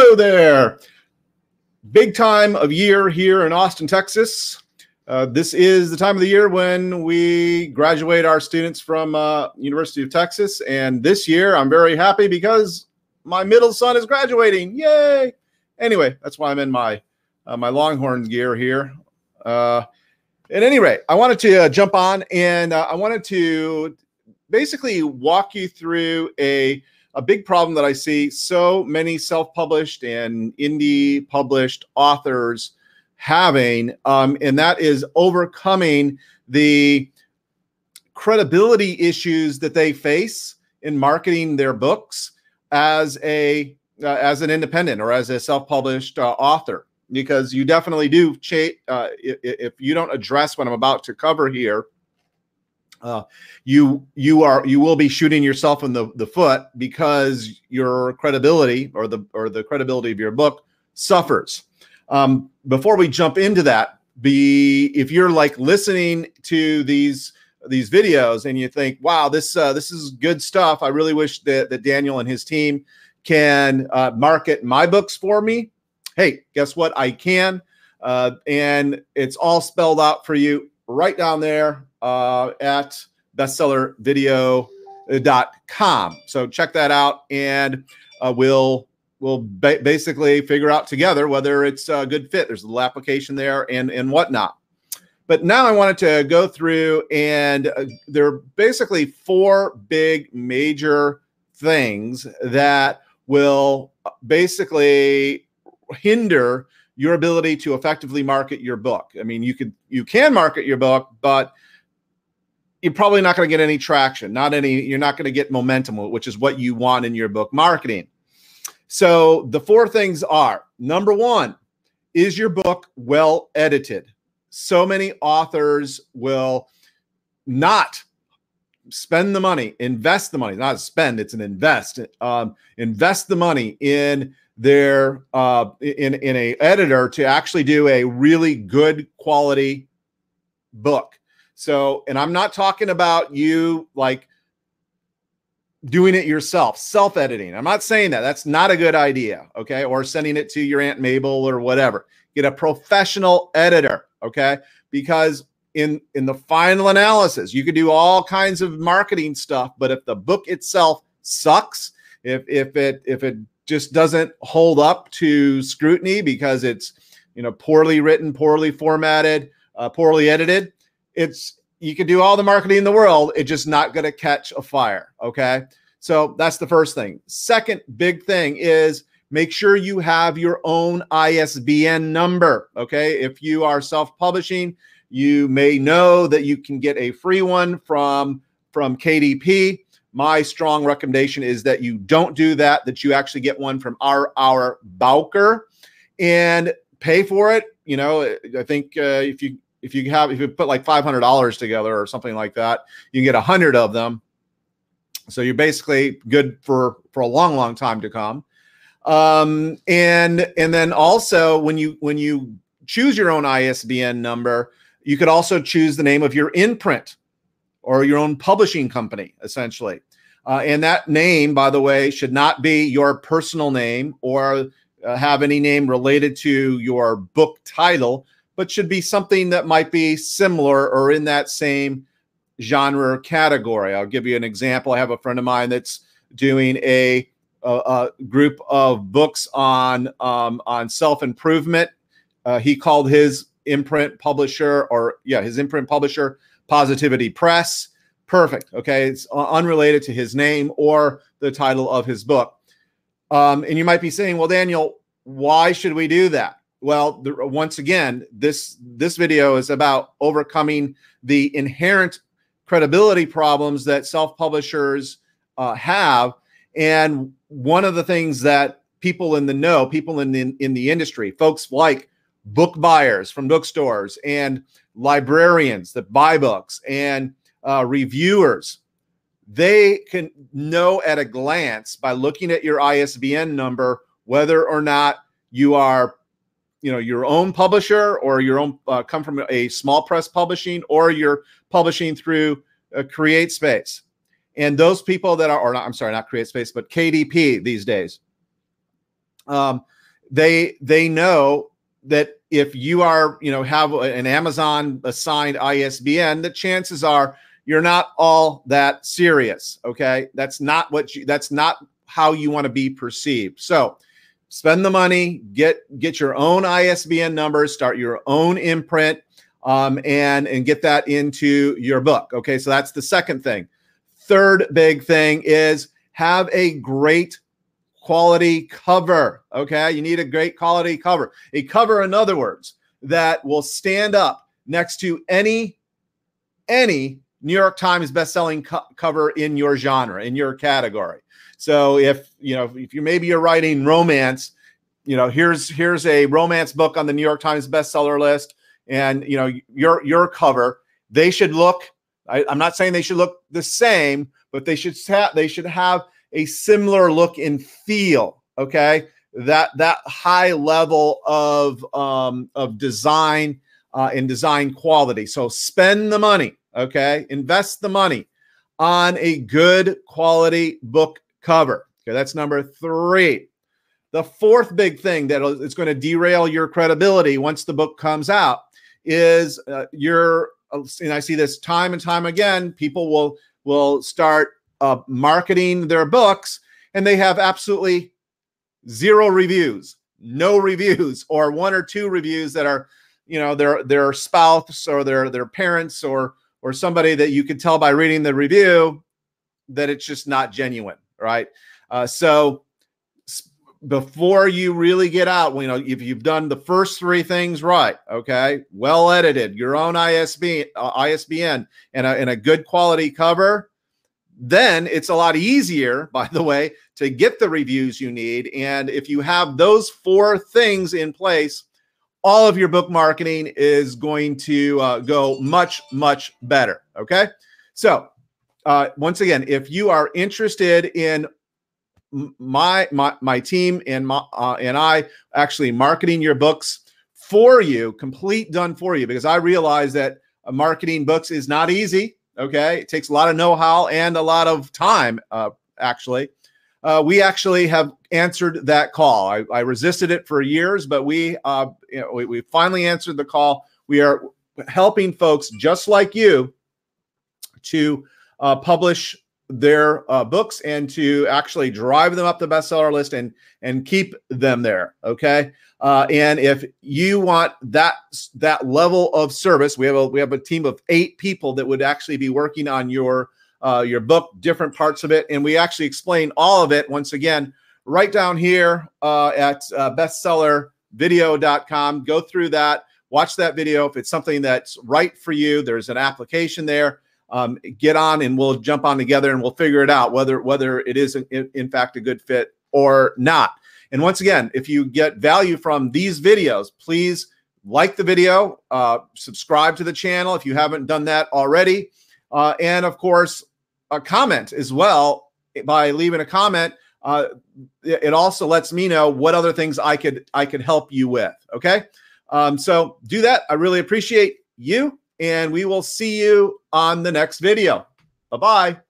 Hello there. Big time of year here in Austin, Texas. Uh, this is the time of the year when we graduate our students from uh, University of Texas, and this year I'm very happy because my middle son is graduating. Yay! Anyway, that's why I'm in my uh, my Longhorn gear here. Uh, at any rate, I wanted to uh, jump on and uh, I wanted to basically walk you through a a big problem that I see so many self-published and indie published authors having, um, and that is overcoming the credibility issues that they face in marketing their books as a uh, as an independent or as a self-published uh, author. Because you definitely do uh, if, you don't address what i'm about to cover here uh, you you are you will be shooting yourself in the, the foot because your credibility or the or the credibility of your book suffers um, before we jump into that, be if you're like listening to these these videos and you think, "Wow, this uh, this is good stuff," I really wish that that Daniel and his team can uh, market my books for me. Hey, guess what? I can, uh, and it's all spelled out for you right down there uh, at bestsellervideo.com. So check that out, and uh, we'll we'll ba- basically figure out together whether it's a good fit. There's a little application there and and whatnot. But now I wanted to go through, and uh, there are basically four big major things that will uh, basically hinder your ability to effectively market your book. I mean, you could you can market your book, but you're probably not going to get any traction, not any you're not going to get momentum, which is what you want in your book marketing. So the four things are number one, is your book well edited? So many authors will not spend the money, invest the money, not spend, it's an invest, um, invest the money in their uh, in in a editor to actually do a really good quality book. So, and I'm not talking about you like doing it yourself, self editing. I'm not saying that. That's not a good idea. Okay. Or sending it to your Aunt Mabel or whatever. Get a professional editor. Okay. Because in in the final analysis, you could do all kinds of marketing stuff, but if the book itself sucks, if if it if it just doesn't hold up to scrutiny because it's you know poorly written, poorly formatted, uh, poorly edited, it's you can do all the marketing in the world, it's just not going to catch a fire. Okay. So that's the first thing. Second big thing is make sure you have your own ISBN number. Okay. If you are self publishing, you may know that you can get a free one from, from KDP. My strong recommendation is that you don't do that, that you actually get one from our, our Bowker and pay for it. You know, I think uh, if you if you have if you put like five hundred dollars together or something like that, you can get a hundred of them. So you're basically good for for a long, long time to come. Um, and and then also when you when you choose your own ISBN number, you could also choose the name of your imprint or your own publishing company, essentially. Uh, and that name, by the way, should not be your personal name or uh, have any name related to your book title but should be something that might be similar or in that same genre or category. I'll give you an example. I have a friend of mine that's doing a, a, a group of books on um, on self improvement. Uh, he called his imprint publisher, or yeah, his imprint publisher, Positivity Press. Perfect. Okay, it's unrelated to his name or the title of his book. Um, and you might be saying, well, Daniel, why should we do that? Well, the, once again, this this video is about overcoming the inherent credibility problems that self-publishers uh, have, and one of the things that people in the know, people in the in the industry, folks like book buyers from bookstores and librarians that buy books and uh, reviewers, they can know at a glance by looking at your ISBN number whether or not you are you know your own publisher or your own uh, come from a small press publishing or you're publishing through a CreateSpace. And those people that are or not i'm sorry not CreateSpace but kdp these days um, they they know that if you are you know have an Amazon assigned ISBN, the chances are you're not all that serious. Okay, that's not what you. That's not how you want to be perceived. So spend the money, get get your own ISBN numbers, start your own imprint, um, and and get that into your book. Okay, so that's the second thing. Third big thing is have a great quality cover. Okay, you need a great quality cover. A cover, in other words, that will stand up next to any any New York Times best-selling co- cover in your genre, in your category. So if you know if you maybe you're writing romance, you know here's here's a romance book on the New York Times bestseller list, and you know your your cover. They should look. I, I'm not saying they should look the same, but they should have they should have a similar look and feel. Okay, that that high level of um, of design uh, and design quality. So spend the money. Okay, invest the money on a good quality book cover. Okay, that's number three. The fourth big thing that is going to derail your credibility once the book comes out is uh, your, and I see this time and time again. People will will start uh, marketing their books, and they have absolutely zero reviews, no reviews, or one or two reviews that are, you know, their their spouse or their their parents or or somebody that you can tell by reading the review that it's just not genuine right? Uh, so before you really get out, you know, if you've done the first three things right, okay, well edited, your own ISB, uh, ISBN, and a, and a good quality cover, then it's a lot easier, by the way, to get the reviews you need. And if you have those four things in place, all of your book marketing is going to uh, go much, much better. Okay. So uh, once again, if you are interested in my my my team and my uh, and I actually marketing your books for you, complete done for you, because I realize that uh, marketing books is not easy. Okay, it takes a lot of know-how and a lot of time. Uh, actually, uh, we actually have answered that call. I, I resisted it for years, but we, uh, you know, we we finally answered the call. We are helping folks just like you to uh, publish their uh, books and to actually drive them up the bestseller list and and keep them there. Okay, uh, and if you want that that level of service, we have a we have a team of eight people that would actually be working on your uh, your book, different parts of it, and we actually explain all of it once again right down here uh, at uh, bestsellervideo.com. Go through that, watch that video. If it's something that's right for you, there's an application there um, get on and we'll jump on together and we'll figure it out whether whether it is in, in fact a good fit or not. And once again, if you get value from these videos, please like the video, uh, subscribe to the channel if you haven't done that already, uh, and of course, a comment as well by leaving a comment. Uh, it also lets me know what other things I could I could help you with. Okay, um, so do that. I really appreciate you and we will see you on the next video. Bye bye.